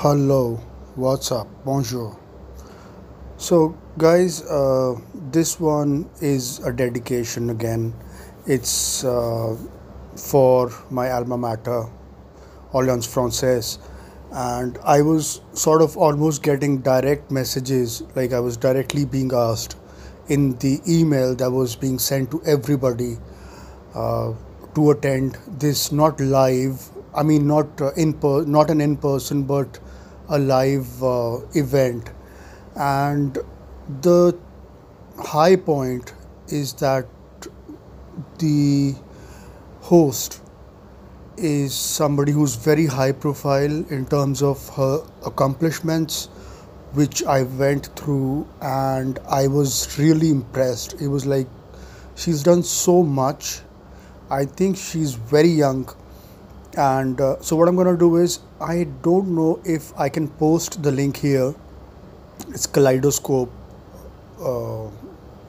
Hello, what's up? Bonjour. So, guys, uh, this one is a dedication again. It's uh, for my alma mater, Alliance Francaise, and I was sort of almost getting direct messages, like I was directly being asked in the email that was being sent to everybody uh, to attend this not live i mean not uh, in per- not an in person but a live uh, event and the high point is that the host is somebody who's very high profile in terms of her accomplishments which I went through and I was really impressed. It was like she's done so much. I think she's very young. And uh, so, what I'm to do is, I don't know if I can post the link here. It's Kaleidoscope, uh,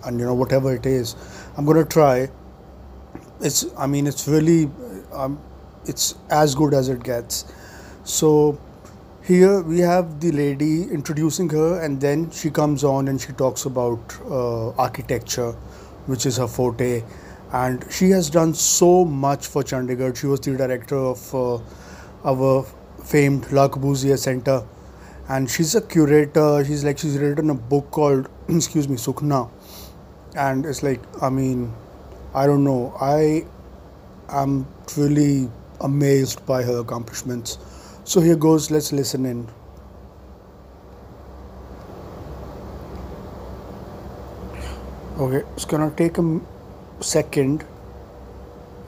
and you know, whatever it is, I'm to try. It's, I mean, it's really, um, it's as good as it gets. So, here we have the lady introducing her, and then she comes on and she talks about uh, architecture, which is her forte. And she has done so much for Chandigarh. She was the director of uh, our famed La Corbusier Center, and she's a curator. She's like she's written a book called excuse me Sukhna, and it's like I mean, I don't know. I am truly amazed by her accomplishments. So here goes. Let's listen in. Okay, it's gonna take a second,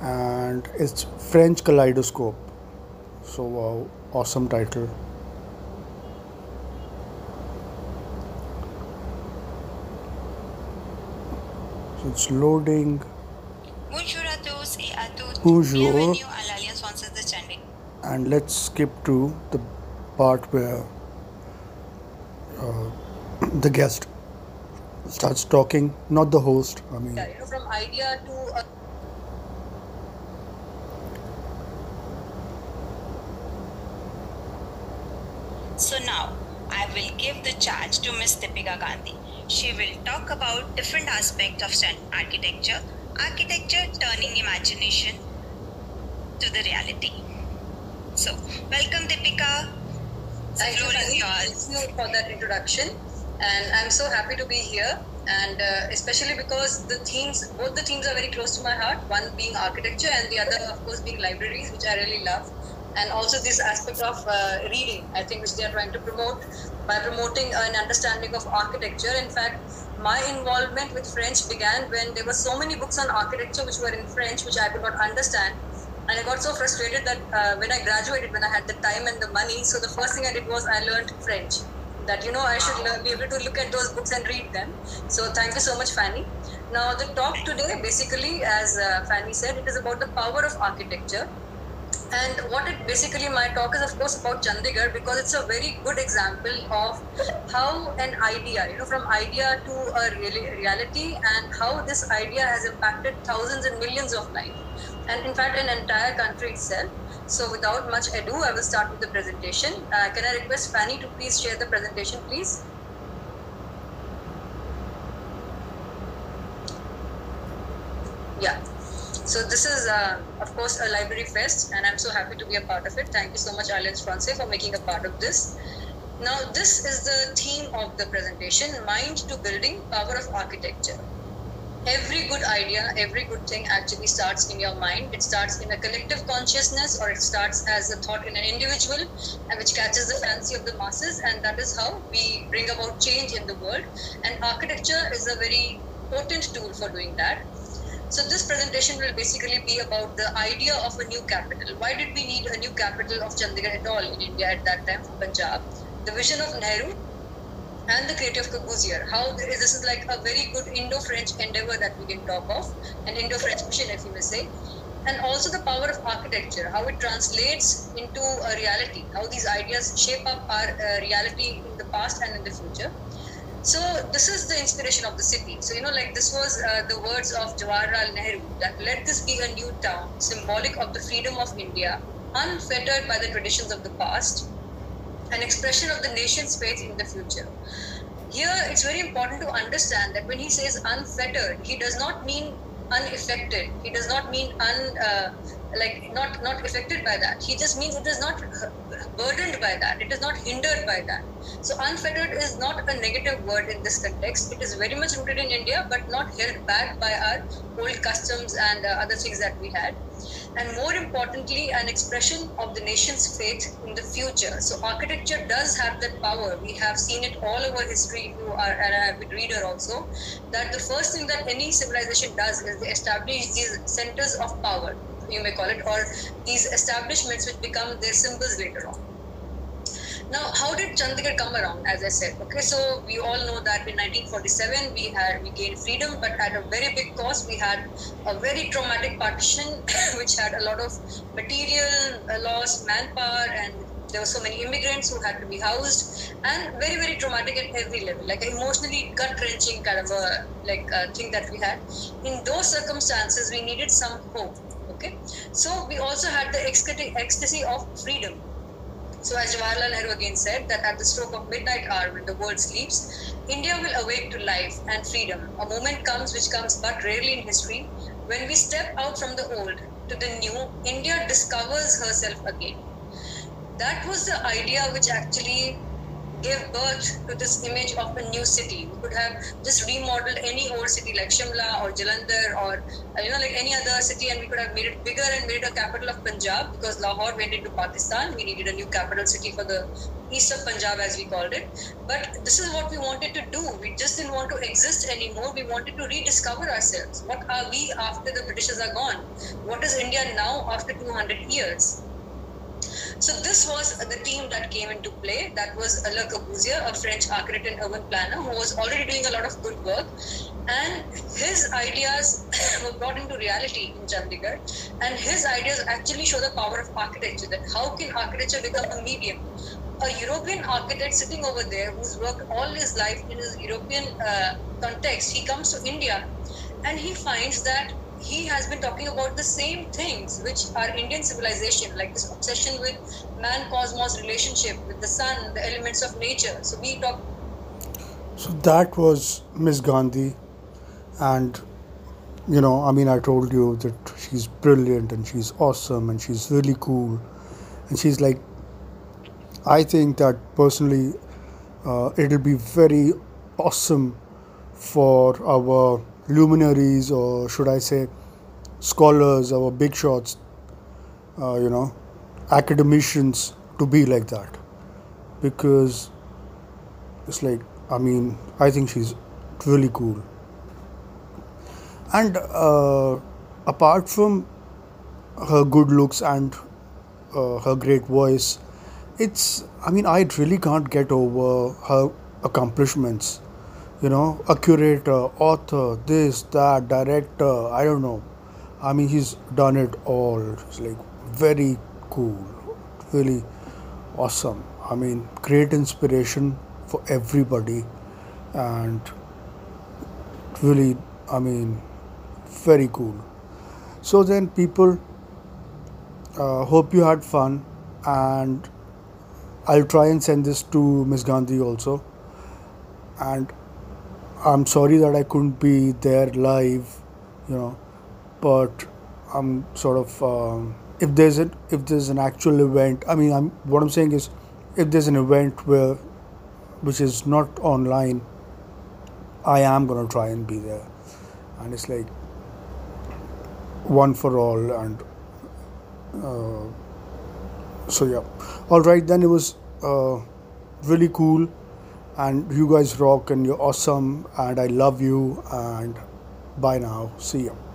and it's French Kaleidoscope. So wow, awesome title. So it's loading. Bonjour à tous et à toutes. Bonjour, Bienvenue à l'Alliance française de Chandigarh. and let's skip to the part where uh, the guest starts talking, not the host. I mean, Yeah, you know, from idea to a So now I will give the charge to Miss Deepika Gandhi. She will talk about different aspects of Chan- architecture, architecture turning imagination to the reality. So welcome Deepika. The thank you, floor is yours. Thank you for that introduction. And I'm so happy to be here. And uh, especially because the themes, both the themes are very close to my heart. One being architecture, and the other, of course, being libraries, which I really love. And also this aspect of uh, reading, I think, which they are trying to promote by promoting an understanding of architecture. In fact, my involvement with French began when there were so many books on architecture which were in French, which I could not understand. And I got so frustrated that uh, when I graduated, when I had the time and the money, so the first thing I did was I learned French. That you know I should learn, be able to look at those books and read them. So thank you so much, Fanny. Now the talk today, basically, as uh, Fanny said, it is about the power of architecture. And what it basically my talk is of course about Chandigarh because it's a very good example of how an idea, you know, from idea to a reali- reality, and how this idea has impacted thousands and millions of lives, and in fact an entire country itself. So without much ado, I will start with the presentation. Uh, can I request Fanny to please share the presentation, please? Yeah. So this is, uh, of course, a library fest, and I'm so happy to be a part of it. Thank you so much, Alliance Francaise, for making a part of this. Now, this is the theme of the presentation: mind to building, power of architecture. Every good idea, every good thing actually starts in your mind. It starts in a collective consciousness, or it starts as a thought in an individual, and which catches the fancy of the masses, and that is how we bring about change in the world. And architecture is a very potent tool for doing that. So this presentation will basically be about the idea of a new capital. Why did we need a new capital of Chandigarh at all in India at that time, Punjab? The vision of Nehru and the creative Corbusier. How this is like a very good Indo-French endeavor that we can talk of, an Indo-French mission, if you may say. And also the power of architecture, how it translates into a reality, how these ideas shape up our uh, reality in the past and in the future. So this is the inspiration of the city. So you know, like this was uh, the words of Jawaharlal Nehru that let this be a new town, symbolic of the freedom of India, unfettered by the traditions of the past, an expression of the nation's faith in the future. Here, it's very important to understand that when he says unfettered, he does not mean unaffected. He does not mean un, uh, like not not affected by that. He just means it is not burdened by that. It is not hindered by that. So unfettered is not a negative word in this context. It is very much rooted in India, but not held back by our old customs and uh, other things that we had. And more importantly, an expression of the nation's faith in the future. So architecture does have that power. We have seen it all over history. You are an avid reader also. That the first thing that any civilization does is they establish these centers of power you may call it, or these establishments which become their symbols later on. Now, how did Chandigarh come around? As I said, okay, so we all know that in 1947 we had we gained freedom, but at a very big cost. We had a very traumatic partition, which had a lot of material uh, loss, manpower, and there were so many immigrants who had to be housed, and very very traumatic at every level, like emotionally gut wrenching kind of a like a thing that we had. In those circumstances, we needed some hope Okay, so we also had the ecstasy of freedom. So as Jawaharlal Nehru again said that at the stroke of midnight hour when the world sleeps, India will awake to life and freedom. A moment comes which comes but rarely in history when we step out from the old to the new, India discovers herself again. That was the idea which actually gave birth to this image of a new city. We could have just remodeled any old city like Shimla or Jalandhar or you know like any other city, and we could have made it bigger and made it a capital of Punjab because Lahore went into Pakistan. We needed a new capital city for the east of Punjab, as we called it. But this is what we wanted to do. We just didn't want to exist anymore. We wanted to rediscover ourselves. What are we after the Britishers are gone? What is India now after 200 years? So this was the team that came into play. That was Le Corbusier, a French architect and urban planner who was already doing a lot of good work. And his ideas were brought into reality in Chandigarh. And his ideas actually show the power of architecture, that how can architecture become a medium? A European architect sitting over there who's worked all his life in his European uh, context, he comes to India and he finds that he has been talking about the same things which are Indian civilization, like this obsession with man cosmos relationship with the sun, the elements of nature. So we talk. So that was Miss Gandhi, and you know, I mean, I told you that she's brilliant and she's awesome and she's really cool, and she's like, I think that personally, uh, it'll be very awesome for our luminaries or should I say scholars or big shots, uh, you know, academicians to be like that. Because it's like I mean I think she's really cool. And uh, apart from her good looks and uh, her great voice it's I mean I really can't get over her accomplishments you know a curator author this that director i don't know. I mean he's done it all. It's like very cool. Really awesome. I mean great inspiration for everybody. And really i mean very cool. So then people uh, hope you had fun. And i'll try and send this to miss gandhi also. And I'm sorry that I couldn't be there live, you know, but I'm sort of um, if there's a if there's an actual event. I mean, I'm what I'm saying is if there's an event where which is not online, I am gonna try and be there, and it's like one for all and. Uh, so yeah all right then it was uh, really cool and you guys rock and you're awesome. And I love you. And bye now. See you